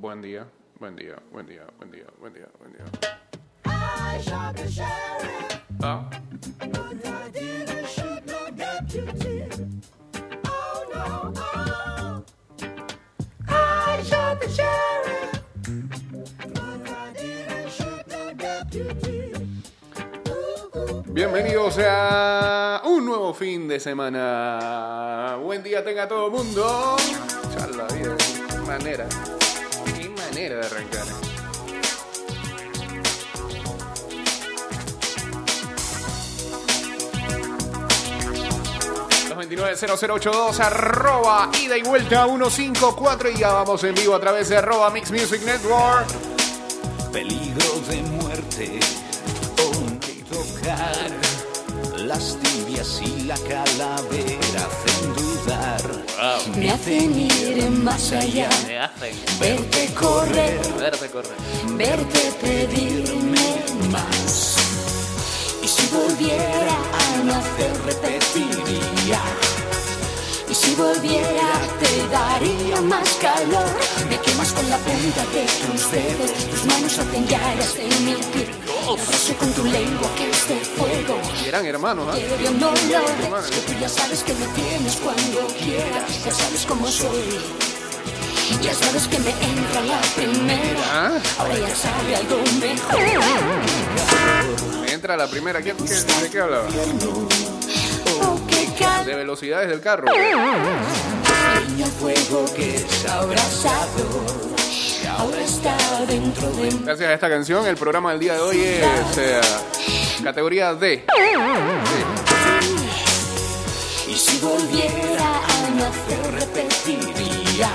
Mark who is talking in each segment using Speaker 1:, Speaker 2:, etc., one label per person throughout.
Speaker 1: buen día, buen día, buen día, buen día, buen día, buen día. Ah, bienvenidos a un nuevo fin de semana. Buen día tenga todo el mundo. Charla vida, qué manera, de arrancar. Los 290082 arroba ida y vuelta 154 y ya vamos en vivo a través de arroba Mix Music Network.
Speaker 2: peligro de muerte las tibias y la calavera hacen dudar
Speaker 3: Me hacen ir más allá,
Speaker 1: Me hacen
Speaker 3: verte correr,
Speaker 1: verte correr.
Speaker 3: verte pedirme más. Y si volviera a nacer repetiría. Y si volviera te daría más calor. Me quemas con la punta de tus dedos, tus manos hacen llagas en mi piel. Abrazo con tu lengua que es de fuego.
Speaker 1: Y eran hermanos, ¿ah?
Speaker 3: Quiero no lo ves, que tú ya sabes que me tienes cuando quieras, ya sabes cómo soy. Ya sabes que me entra la primera,
Speaker 1: ¿Ah?
Speaker 3: ahora ya sabe algo mejor.
Speaker 1: Me entra la primera. ¿Qué, qué- ¿De qué hablaba?
Speaker 3: Oh,
Speaker 1: De velocidades del carro.
Speaker 3: cariño fuego que es abrasador, ahora está dentro de mí.
Speaker 1: Gracias a esta canción, el programa del día de hoy es eh, categoría D.
Speaker 3: Y si volviera a nacer repetiría.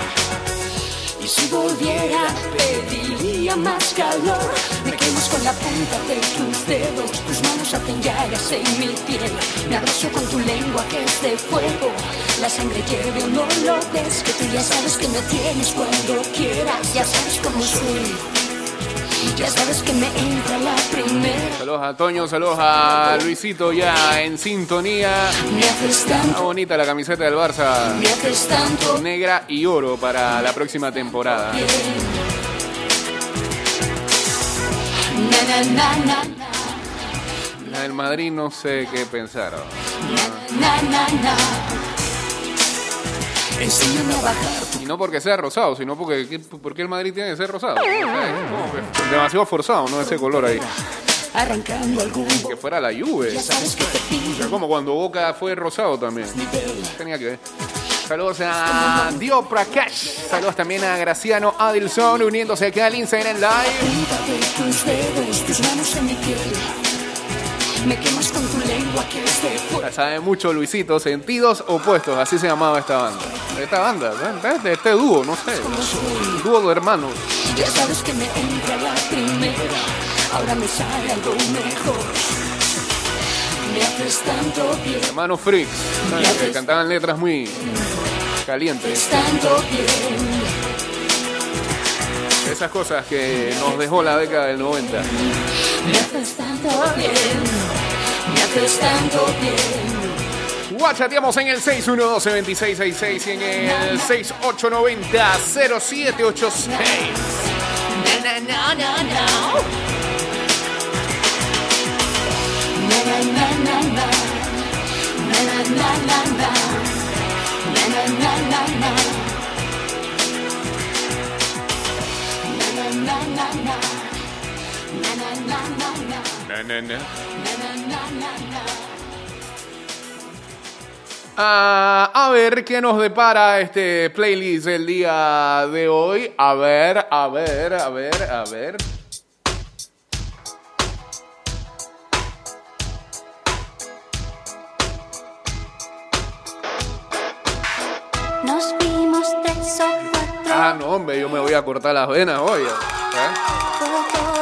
Speaker 3: Si volviera pediría más calor. Me quemas con la punta de tus dedos. Tus manos hacen llagas en mi piel. Me abrazo con tu lengua que es de fuego. La sangre hierve o no lo ves. Que tú ya sabes que me tienes cuando quieras. Ya sabes cómo soy. Ya sabes que me entra la primera.
Speaker 1: Saludos a Toño, saludos a Luisito ya en sintonía. Está bonita la camiseta del Barça. Negra y oro para la próxima temporada. La del Madrid no sé qué pensar.
Speaker 3: Enséñame a bajar
Speaker 1: Y no porque sea rosado, sino porque ¿qué- ¿por qué el Madrid tiene que ser rosado? Demasiado forzado, ¿no? Ese color ahí.
Speaker 3: arrancando algún
Speaker 1: Que fuera la
Speaker 3: pido
Speaker 1: Como cuando Boca fue rosado también. Tenía que ver. Saludos a Dio Prakash. Saludos también a Graciano Adilson uniéndose aquí al Instagram Live.
Speaker 3: Me quemas con tu lengua que de
Speaker 1: sabe mucho Luisito, sentidos opuestos, así se llamaba esta banda. Esta banda. De este dúo, no sé. Dúo de hermanos.
Speaker 3: Ya sabes que me entra la primera. Ahora me sale algo mejor. Me haces tanto bien.
Speaker 1: Hermanos Freaks. Que cantaban letras muy calientes.
Speaker 3: Es tanto bien.
Speaker 1: Esas cosas que nos dejó la década del 90.
Speaker 3: Me haces tanto bien. Me haces tanto bien.
Speaker 1: Guachateamos en el 612-2666 y en el 6890-0786.
Speaker 3: Na, na, na, na, na. Na, na, na, na, na. Na, na, na, na, na. Na, na, na, na, na. Na, na, na, na, na. Na, na, na, na, na.
Speaker 1: Na. Ah, a ver qué nos depara este playlist el día de hoy. A ver, a ver, a ver, a ver.
Speaker 4: Nos vimos tres o cuatro
Speaker 1: Ah, no, hombre, yo me voy a cortar las venas hoy. ¿eh?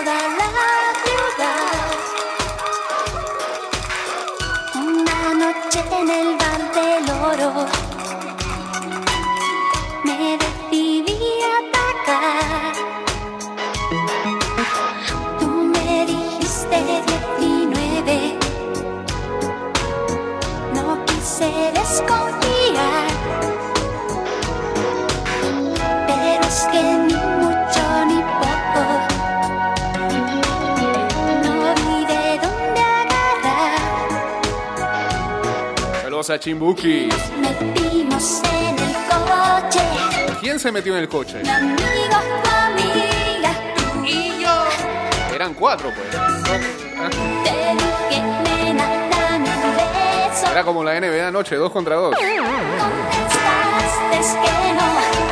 Speaker 4: A
Speaker 1: Chimbuki.
Speaker 4: Metimos en el coche,
Speaker 1: ¿Quién se metió en el coche?
Speaker 4: mi amigo, amiga, tú y yo.
Speaker 1: Eran cuatro, pues.
Speaker 4: Te dije, nena, dame un beso.
Speaker 1: Era como la NBA anoche, dos contra dos.
Speaker 4: Contestaste que no.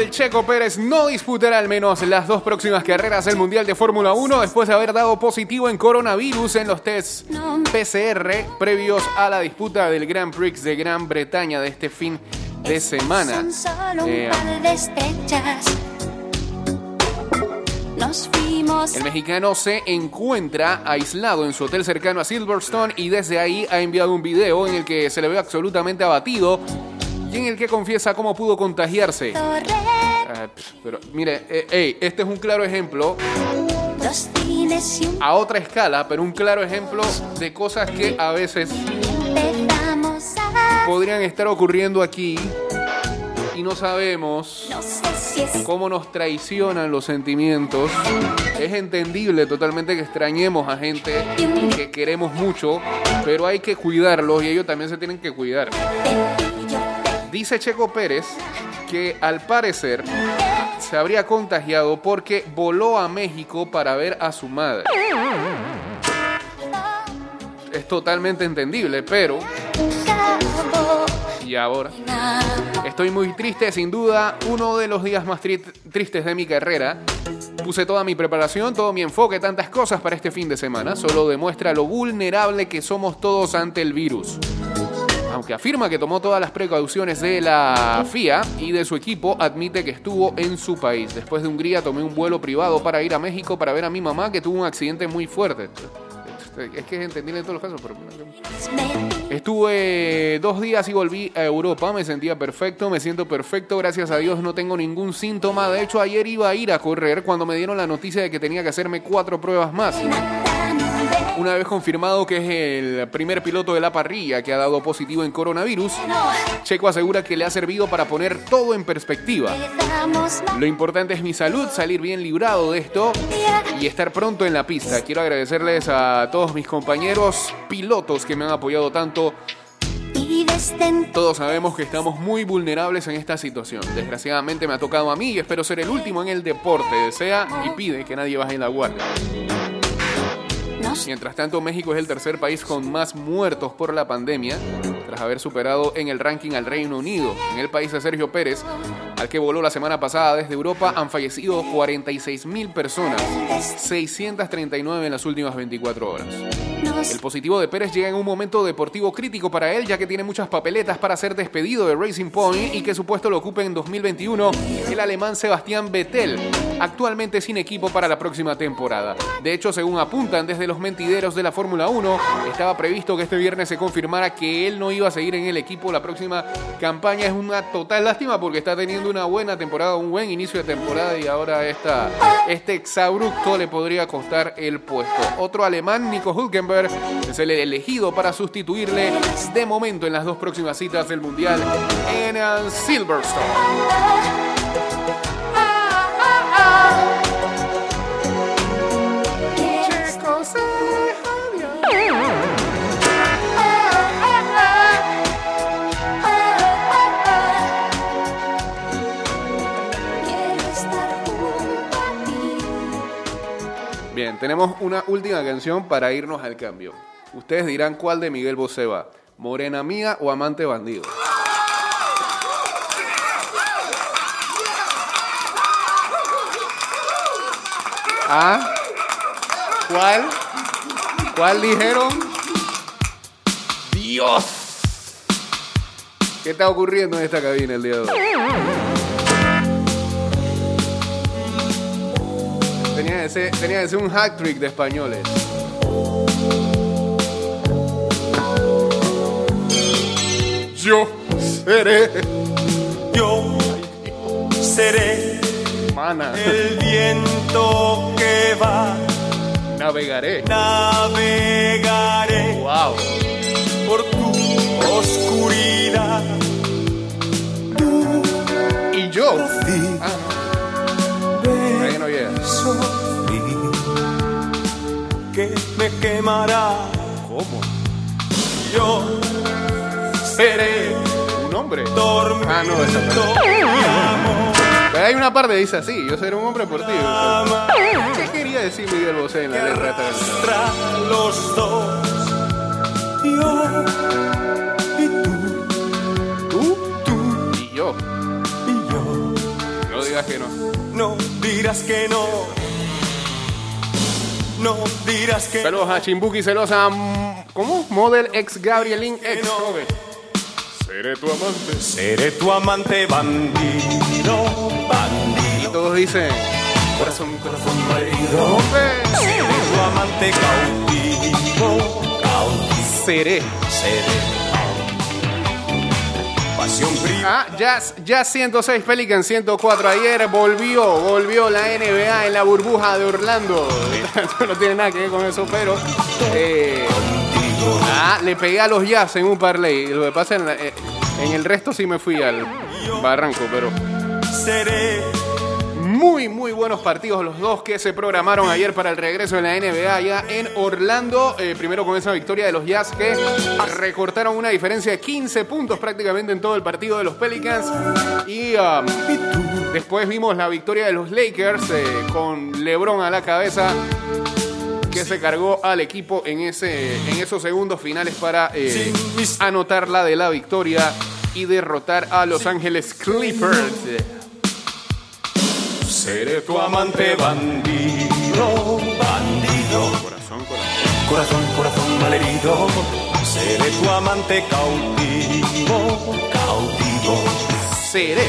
Speaker 1: El Checo Pérez no disputará al menos las dos próximas carreras del Mundial de Fórmula 1 después de haber dado positivo en coronavirus en los tests PCR previos a la disputa del Grand Prix de Gran Bretaña de este fin de semana. Eh, El mexicano se encuentra aislado en su hotel cercano a Silverstone y desde ahí ha enviado un video en el que se le ve absolutamente abatido y en el que confiesa cómo pudo contagiarse. Ah, pero mire, eh, ey, este es un claro ejemplo a otra escala, pero un claro ejemplo de cosas que a veces podrían estar ocurriendo aquí y no sabemos cómo nos traicionan los sentimientos. Es entendible totalmente que extrañemos a gente que queremos mucho, pero hay que cuidarlos y ellos también se tienen que cuidar. Dice Checo Pérez que al parecer se habría contagiado porque voló a México para ver a su madre. Es totalmente entendible, pero. ¿y ahora? Estoy muy triste, sin duda, uno de los días más tri- tristes de mi carrera. Puse toda mi preparación, todo mi enfoque, tantas cosas para este fin de semana. Solo demuestra lo vulnerable que somos todos ante el virus. Aunque afirma que tomó todas las precauciones de la FIA y de su equipo, admite que estuvo en su país. Después de Hungría tomé un vuelo privado para ir a México para ver a mi mamá que tuvo un accidente muy fuerte. Es que entendible en todos los casos, pero... Estuve dos días y volví a Europa, me sentía perfecto, me siento perfecto, gracias a Dios no tengo ningún síntoma. De hecho, ayer iba a ir a correr cuando me dieron la noticia de que tenía que hacerme cuatro pruebas más. Una vez confirmado que es el primer piloto de la parrilla que ha dado positivo en coronavirus, Checo asegura que le ha servido para poner todo en perspectiva. Lo importante es mi salud, salir bien librado de esto y estar pronto en la pista. Quiero agradecerles a todos mis compañeros pilotos que me han apoyado tanto Todos sabemos que estamos muy vulnerables en esta situación. Desgraciadamente me ha tocado a mí y espero ser el último en el deporte. Desea y pide que nadie baje en la guardia. Mientras tanto, México es el tercer país con más muertos por la pandemia, tras haber superado en el ranking al Reino Unido. En el país de Sergio Pérez, al que voló la semana pasada desde Europa, han fallecido 46 mil personas, 639 en las últimas 24 horas. El positivo de Pérez llega en un momento deportivo crítico para él, ya que tiene muchas papeletas para ser despedido de Racing Point y que su puesto lo ocupe en 2021 el alemán Sebastián Vettel, actualmente sin equipo para la próxima temporada. De hecho, según apuntan desde los mentideros de la Fórmula 1, estaba previsto que este viernes se confirmara que él no iba a seguir en el equipo la próxima campaña. Es una total lástima porque está teniendo una buena temporada, un buen inicio de temporada y ahora esta, este exabrupto le podría costar el puesto. Otro alemán, Nico Hülkenberg, es el elegido para sustituirle de momento en las dos próximas citas del Mundial en eh, Silverstone. Tenemos una última canción para irnos al cambio. Ustedes dirán cuál de Miguel Bosé va, Morena Mía o Amante Bandido. ¿Ah? ¿Cuál? ¿Cuál dijeron? Dios. ¿Qué está ocurriendo en esta cabina el día de hoy? Tenía que ser, tenía que ser un hack trick de españoles. Yo seré
Speaker 5: Yo seré
Speaker 1: mana,
Speaker 5: el viento que va,
Speaker 1: navegaré.
Speaker 5: navegaré
Speaker 1: Wow.
Speaker 5: por tu oscuridad.
Speaker 1: Y yo no llega.
Speaker 5: Que me quemará.
Speaker 1: ¿Cómo?
Speaker 5: Yo seré
Speaker 1: ¿Un hombre? Ah, no, esa hay una parte que dice así, yo seré un hombre por ti. ¿Qué quería decir Miguel Bosé en la letra de
Speaker 5: los dos. Yo y tú,
Speaker 1: Tú
Speaker 5: tú
Speaker 1: y yo.
Speaker 5: y yo.
Speaker 1: No digas que no.
Speaker 5: No dirás que no. No dirás que
Speaker 1: Saludos a Chimbuki Celosa. mm, ¿Cómo? Model ex Gabrielín ex
Speaker 5: no.
Speaker 1: joven. Seré tu amante.
Speaker 5: seré tu amante bandido,
Speaker 1: Y
Speaker 5: bandido.
Speaker 1: todos dicen. Corazón, corazón.
Speaker 5: Marido, seré tu amante cautivo, cautivo.
Speaker 1: Seré.
Speaker 5: Seré pasión.
Speaker 1: Ah, Jazz, Jazz 106, Pelican 104. Ayer volvió, volvió la NBA en la burbuja de Orlando. no tiene nada que ver con eso, pero. eh, ah, le pegué a los Jazz en un parlay. Lo que pasa en, eh, en el resto sí me fui al barranco, pero.
Speaker 5: Seré
Speaker 1: Muy, muy buenos partidos los dos que se programaron ayer para el regreso de la NBA allá en Orlando. Eh, primero con esa victoria de los Jazz que recortaron una diferencia de 15 puntos prácticamente en todo el partido de los Pelicans. Y um, después vimos la victoria de los Lakers eh, con LeBron a la cabeza que se cargó al equipo en, ese, en esos segundos finales para eh, anotar la de la victoria y derrotar a Los Ángeles Clippers.
Speaker 5: Seré tu amante bandido, bandido.
Speaker 1: Corazón, corazón.
Speaker 5: Corazón, corazón malherido. Seré tu amante cautivo, cautivo.
Speaker 1: Seré.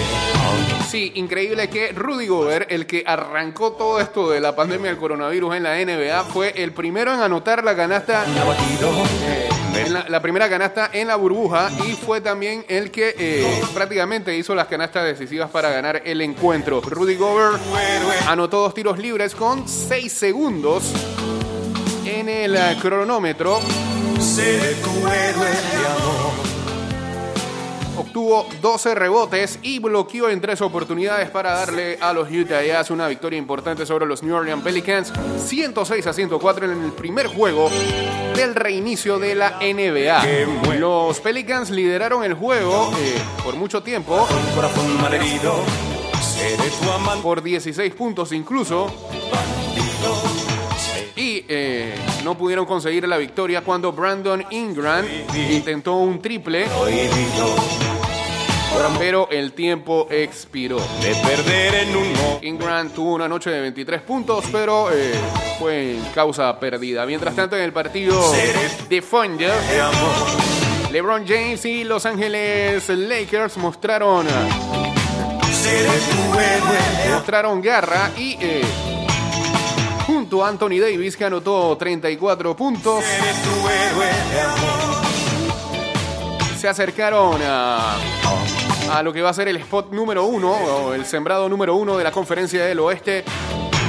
Speaker 1: Sí, increíble que Rudy Gobert, el que arrancó todo esto de la pandemia del coronavirus en la NBA, fue el primero en anotar la canasta,
Speaker 5: Abatido.
Speaker 1: En la, la primera canasta en la burbuja y fue también el que eh, prácticamente hizo las canastas decisivas para ganar el encuentro. Rudy Gobert anotó dos tiros libres con 6 segundos en el cronómetro.
Speaker 5: Seré tu héroe de amor.
Speaker 1: Obtuvo 12 rebotes y bloqueó en tres oportunidades para darle a los Utah Jazz una victoria importante sobre los New Orleans Pelicans, 106 a 104 en el primer juego del reinicio de la NBA. Los Pelicans lideraron el juego eh, por mucho tiempo, por 16 puntos incluso, eh, no pudieron conseguir la victoria cuando Brandon Ingram intentó un triple, pero el tiempo expiró.
Speaker 5: De perder en un mo-
Speaker 1: Ingram tuvo una noche de 23 puntos, pero eh, fue en causa perdida. Mientras tanto, en el partido de
Speaker 5: amor.
Speaker 1: LeBron James y Los Ángeles Lakers mostraron, mostraron garra y eh, Anthony Davis, que anotó 34 puntos, se acercaron a, a lo que va a ser el spot número uno, o el sembrado número uno de la conferencia del oeste,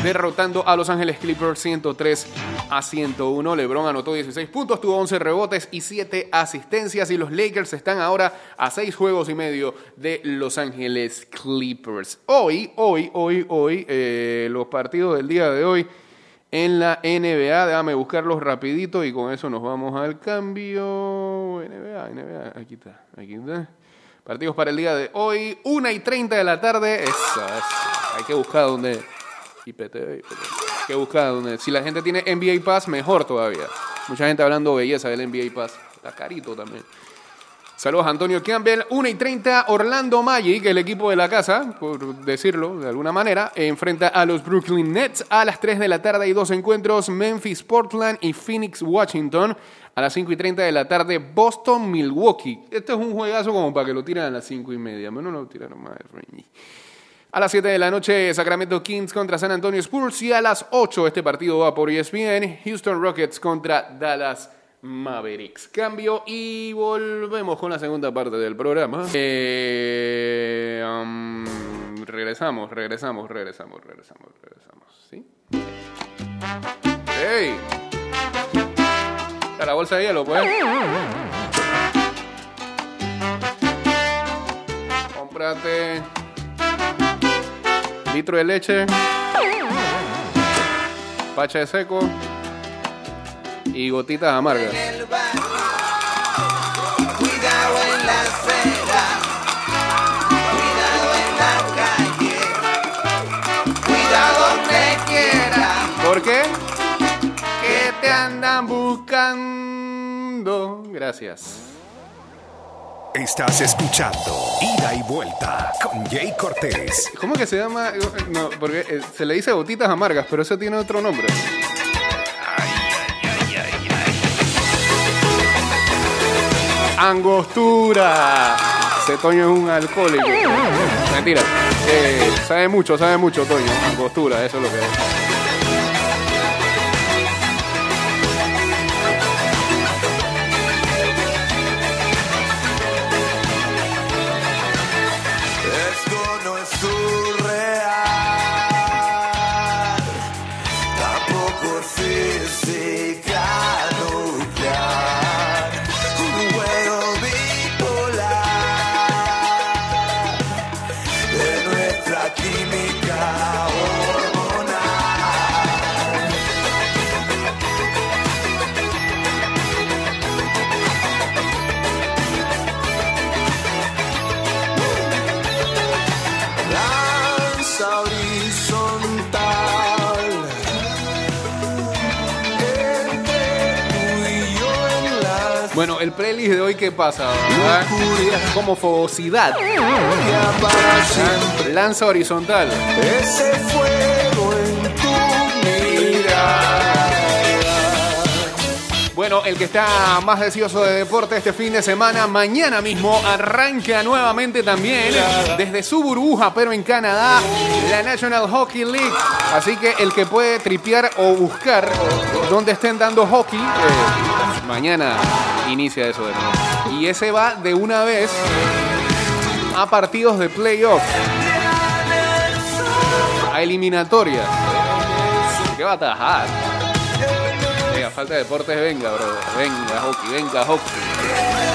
Speaker 1: derrotando a Los Ángeles Clippers 103 a 101. LeBron anotó 16 puntos, tuvo 11 rebotes y 7 asistencias, y los Lakers están ahora a 6 juegos y medio de Los Ángeles Clippers. Hoy, hoy, hoy, hoy, eh, los partidos del día de hoy en la NBA. Déjame buscarlos rapidito y con eso nos vamos al cambio. NBA, NBA, aquí está, aquí está. Partidos para el día de hoy, 1 y 30 de la tarde. Esa, esa. Hay que buscar donde... IPTV, IPTV. Hay que buscar donde... Si la gente tiene NBA Pass, mejor todavía. Mucha gente hablando belleza del NBA Pass. Está carito también. Saludos a Antonio Campbell. 1 y 30, Orlando Magic, el equipo de la casa, por decirlo de alguna manera, enfrenta a los Brooklyn Nets a las 3 de la tarde. Hay dos encuentros, Memphis, Portland y Phoenix, Washington. A las 5 y 30 de la tarde, Boston, Milwaukee. Este es un juegazo como para que lo tiren a las 5 y media. Menos lo tiraron más. A las 7 de la noche, Sacramento Kings contra San Antonio Spurs. Y a las 8, este partido va por ESPN. Houston Rockets contra Dallas Mavericks. Cambio y volvemos con la segunda parte del programa. Eh, um, regresamos, regresamos, regresamos, regresamos, regresamos. ¿Sí? ¡Ey! La bolsa de hielo, pues. Cómprate litro de leche. Pacha de seco y gotitas amargas.
Speaker 2: Cuidado en la acera, cuidado en la calle, cuidado donde quiera.
Speaker 1: ¿Por qué? Que te andan buscando. Gracias.
Speaker 5: Estás escuchando Ida y Vuelta con Jay Cortés.
Speaker 1: ¿Cómo que se llama? No, porque eh, se le dice gotitas amargas, pero eso tiene otro nombre. Angostura. Ese Toño es un alcohólico. Mentira. Eh, sabe mucho, sabe mucho, Toño. Angostura, eso es lo que es. ¿Qué pasa? verdad? Como fogosidad. Lanza horizontal.
Speaker 2: Ese fuego en tu.
Speaker 1: Bueno, el que está más deseoso de deporte este fin de semana, mañana mismo arranca nuevamente también desde su burbuja, pero en Canadá, la National Hockey League. Así que el que puede tripear o buscar donde estén dando hockey, eh, mañana inicia eso de nuevo. Y ese va de una vez a partidos de playoff, a eliminatorias. ¿Qué va a? Venga, falta de deportes, venga, bro. Venga, hockey, venga, hockey.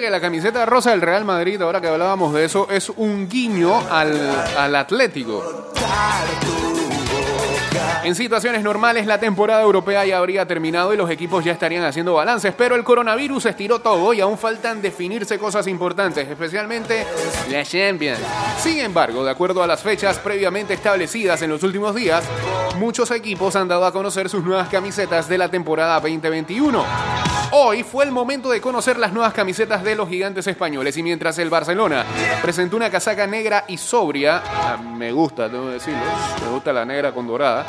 Speaker 1: Que la camiseta rosa del Real Madrid, ahora que hablábamos de eso, es un guiño al, al Atlético. En situaciones normales, la temporada europea ya habría terminado y los equipos ya estarían haciendo balances, pero el coronavirus estiró todo y aún faltan definirse cosas importantes, especialmente la Champions. Sin embargo, de acuerdo a las fechas previamente establecidas en los últimos días, muchos equipos han dado a conocer sus nuevas camisetas de la temporada 2021. Hoy fue el momento de conocer las nuevas camisetas de los gigantes españoles y mientras el Barcelona presentó una casaca negra y sobria, ah, me gusta, tengo que decirlo, me gusta la negra con dorada,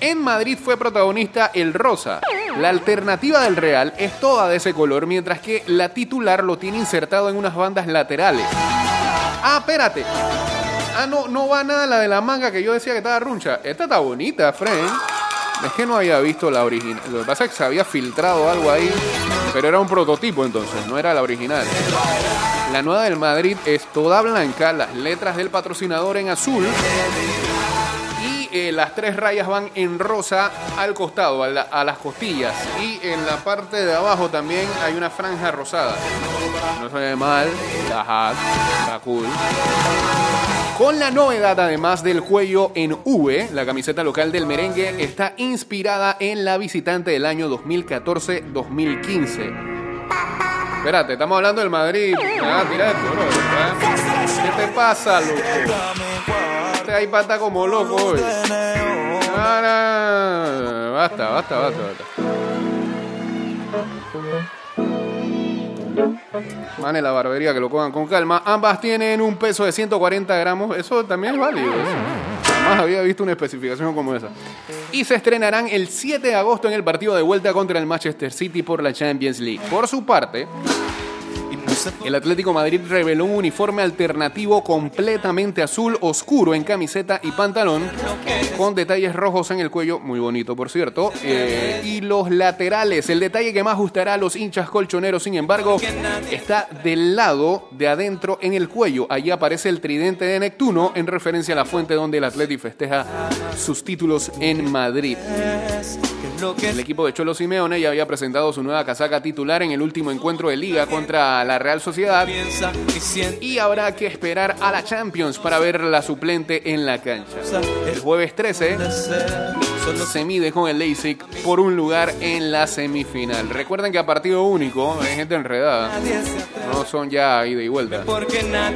Speaker 1: en Madrid fue protagonista el rosa. La alternativa del Real es toda de ese color, mientras que la titular lo tiene insertado en unas bandas laterales. Ah, espérate. Ah, no, no va nada la de la manga que yo decía que estaba runcha. Esta está bonita, Fren. Es que no había visto la original. Lo que pasa es que se había filtrado algo ahí, pero era un prototipo entonces, no era la original. La nueva del Madrid es toda blanca, las letras del patrocinador en azul eh, las tres rayas van en rosa al costado, a, la- a las costillas. Y en la parte de abajo también hay una franja rosada. No se ve mal, está hot, está cool. Con la novedad, además del cuello en V, la camiseta local del merengue está inspirada en la visitante del año 2014-2015. Espérate, estamos hablando del Madrid. Ah, mira esto, bro. ¿ah? ¿Qué te pasa, loco? Este ahí pata como loco hoy. Basta, basta, basta, basta. Mane la barbería que lo cojan con calma. Ambas tienen un peso de 140 gramos. Eso también es válido. eso. Jamás había visto una especificación como esa. y se estrenarán el 7 de agosto en el partido de vuelta contra el Manchester City por la Champions League. Por su parte, el Atlético Madrid reveló un uniforme alternativo completamente azul oscuro en camiseta y pantalón, con detalles rojos en el cuello, muy bonito por cierto, eh, y los laterales. El detalle que más gustará a los hinchas colchoneros, sin embargo, está del lado de adentro en el cuello. Allí aparece el tridente de Neptuno en referencia a la fuente donde el Atlético festeja sus títulos en Madrid. El equipo de Cholo Simeone ya había presentado su nueva casaca titular en el último encuentro de liga contra la Real Sociedad y habrá que esperar a la Champions para ver la suplente en la cancha. El jueves 13 se mide con el Leipzig por un lugar en la semifinal. Recuerden que a partido único hay gente enredada. No son ya ida y vuelta.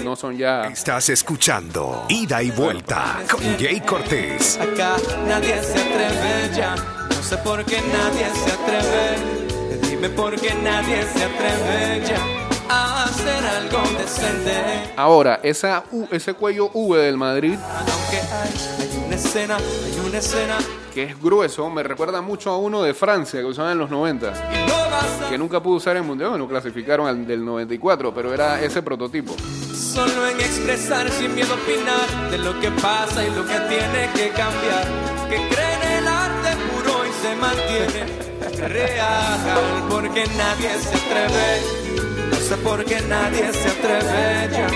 Speaker 1: No son ya
Speaker 6: Estás escuchando Ida y Vuelta con Jay Cortés.
Speaker 2: Acá nadie se atreve ya. No sé por qué nadie se atreve. Dime por qué nadie se atreve ya a hacer algo decente.
Speaker 1: Ahora, esa U- ese cuello V del Madrid,
Speaker 2: Aunque hay, hay una escena, hay una escena
Speaker 1: que es grueso, me recuerda mucho a uno de Francia que usaban en los 90.
Speaker 2: y no basta
Speaker 1: que nunca pudo usar en Mundial, bueno, clasificaron al del 94, pero era ese prototipo.
Speaker 2: solo en expresar sin miedo opinar de lo que pasa y lo que tiene que cambiar. Que cree se mantiene real porque nadie se atreve. No sé por qué nadie se atreve ya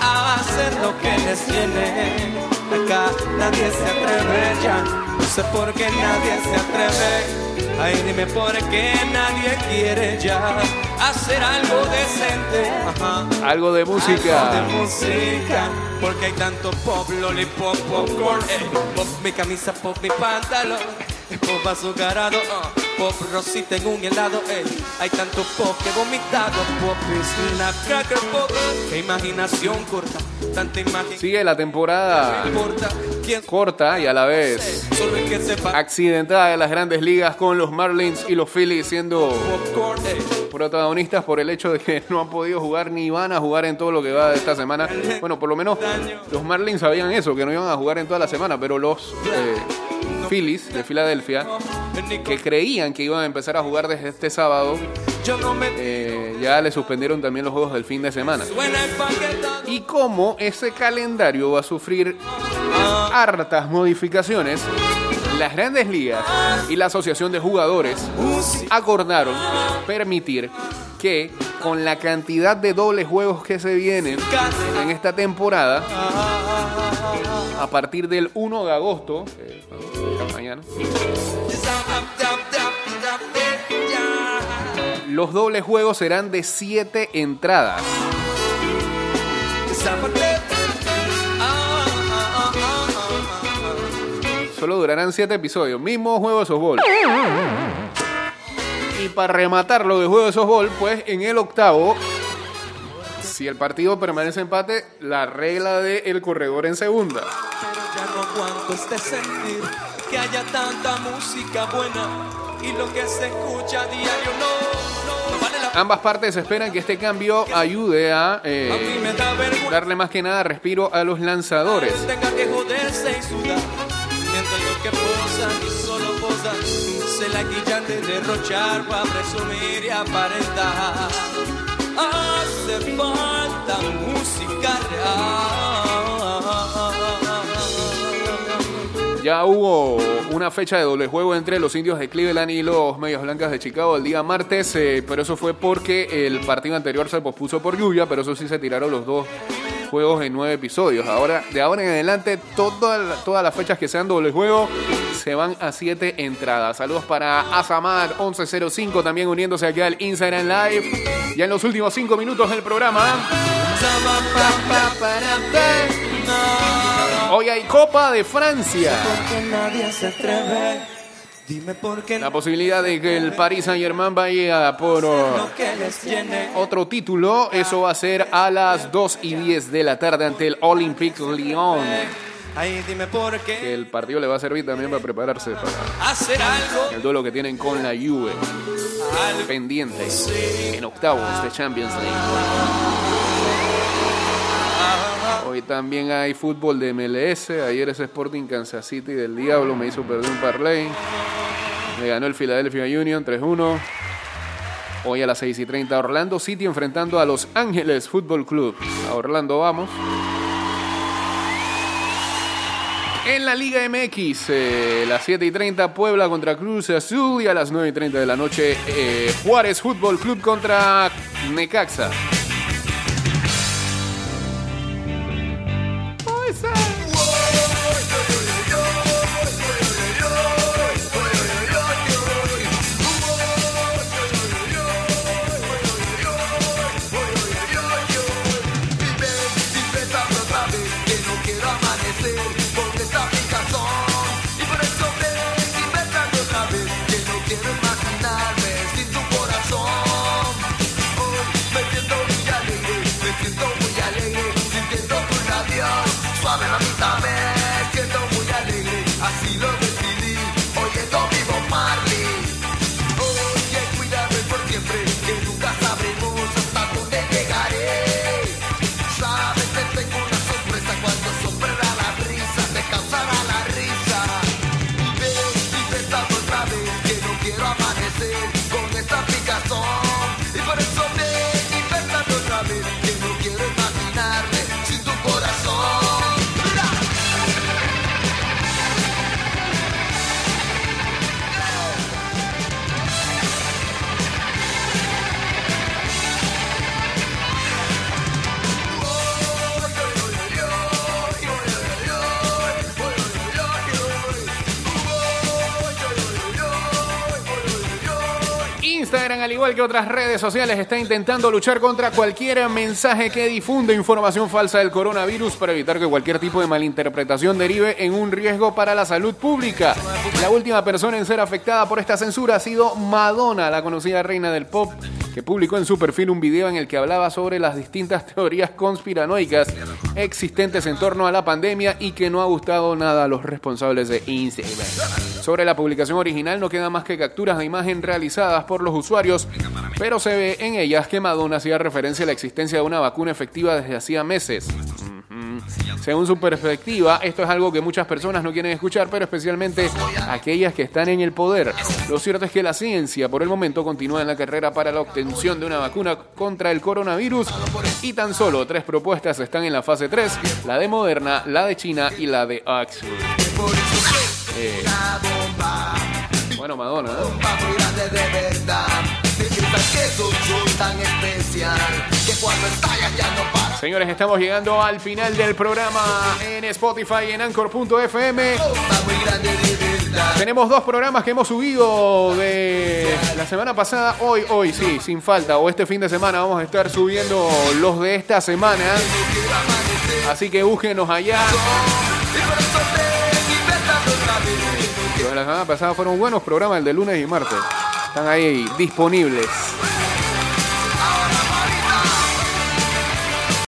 Speaker 2: a hacer lo que les viene. Acá nadie se atreve ya. No sé por qué nadie se atreve. Ay, dime por qué nadie quiere ya hacer algo decente. Ajá.
Speaker 1: Algo de
Speaker 2: Algo
Speaker 1: música.
Speaker 2: de música, porque hay tanto pop, lollipop, popcorn, eh. pop mi camisa, pop mi pantalón, pop azucarado, uh, pop rosita en un helado, hay tanto pop que he vomitado, pop snap cracker pop, qué imaginación corta, tanta imagen.
Speaker 1: Sigue la temporada corta y a la vez accidentada de las grandes ligas con los Marlins y los Phillies siendo protagonistas por el hecho de que no han podido jugar ni van a jugar en todo lo que va de esta semana. Bueno, por lo menos los Marlins sabían eso, que no iban a jugar en toda la semana, pero los eh, Phillies de Filadelfia, que creían que iban a empezar a jugar desde este sábado, eh, ya le suspendieron también los juegos del fin de semana. Y como ese calendario va a sufrir hartas modificaciones, las grandes ligas y la asociación de jugadores acordaron permitir que con la cantidad de dobles juegos que se vienen en esta temporada, a partir del 1 de agosto, eh, mañana, los dobles juegos serán de 7 entradas. Solo durarán 7 episodios. Mismo juego de softball. Y para rematar lo de juego de softball, pues en el octavo, si el partido permanece empate, la regla de el corredor en segunda.
Speaker 2: Pero ya no este sentir que haya tanta música buena y lo que se escucha a diario no, no vale la pena.
Speaker 1: Ambas partes esperan que este cambio ayude a
Speaker 2: A
Speaker 1: eh, darle más que nada respiro a los lanzadores.
Speaker 2: que tenga que joderse y sudar mientras los que posan y solo posan se la quillan de derrochar para presumir y aparentar. Hace falta música real.
Speaker 1: Ya hubo una fecha de doble juego entre los indios de Cleveland y los medias blancas de Chicago el día martes, eh, pero eso fue porque el partido anterior se pospuso por lluvia, pero eso sí se tiraron los dos juegos en nueve episodios. Ahora, de ahora en adelante, todas todas las fechas que sean doble juego se van a siete entradas. Saludos para Asamad1105 también uniéndose aquí al Instagram Live. Ya en los últimos cinco minutos del programa. Hoy hay Copa de Francia. La posibilidad de que el Paris Saint Germain vaya por otro título, eso va a ser a las 2 y 10 de la tarde ante el Olympique Lyon.
Speaker 2: Ay, dime por
Speaker 1: Que el partido le va a servir también para prepararse para
Speaker 2: hacer algo.
Speaker 1: el duelo que tienen con la Juve pendiente en octavos de Champions League. Hoy también hay fútbol de MLS. Ayer ese Sporting Kansas City del Diablo me hizo perder un parlay. Me ganó el Philadelphia Union 3-1. Hoy a las 6 y 30 Orlando City enfrentando a Los Ángeles Fútbol Club. A Orlando vamos. En la Liga MX, eh, las 7 y 30 Puebla contra Cruz Azul y a las 9 y 30 de la noche eh, Juárez Fútbol Club contra Necaxa. Al igual que otras redes sociales, está intentando luchar contra cualquier mensaje que difunde información falsa del coronavirus para evitar que cualquier tipo de malinterpretación derive en un riesgo para la salud pública. La última persona en ser afectada por esta censura ha sido Madonna, la conocida reina del pop, que publicó en su perfil un video en el que hablaba sobre las distintas teorías conspiranoicas existentes en torno a la pandemia y que no ha gustado nada a los responsables de Instagram. Sobre la publicación original no queda más que capturas de imagen realizadas por los usuarios, pero se ve en ellas que Madonna hacía referencia a la existencia de una vacuna efectiva desde hacía meses. Según su perspectiva, esto es algo que muchas personas no quieren escuchar, pero especialmente aquellas que están en el poder. Lo cierto es que la ciencia por el momento continúa en la carrera para la obtención de una vacuna contra el coronavirus y tan solo tres propuestas están en la fase 3, la de Moderna, la de China y la de Oxford. Eh, bueno, Madonna, ¿no?
Speaker 2: bomba muy grande de verdad. Si piensas que es un show tan especial, que cuando estallas ya no para.
Speaker 1: Señores, estamos llegando al final del programa en Spotify en Anchor.fm. Tenemos dos programas que hemos subido de la semana pasada. Hoy, hoy, sí, sin falta. O este fin de semana vamos a estar subiendo los de esta semana. Así que búsquenos allá. Los de la semana pasada fueron buenos programas, el de lunes y martes. Están ahí disponibles.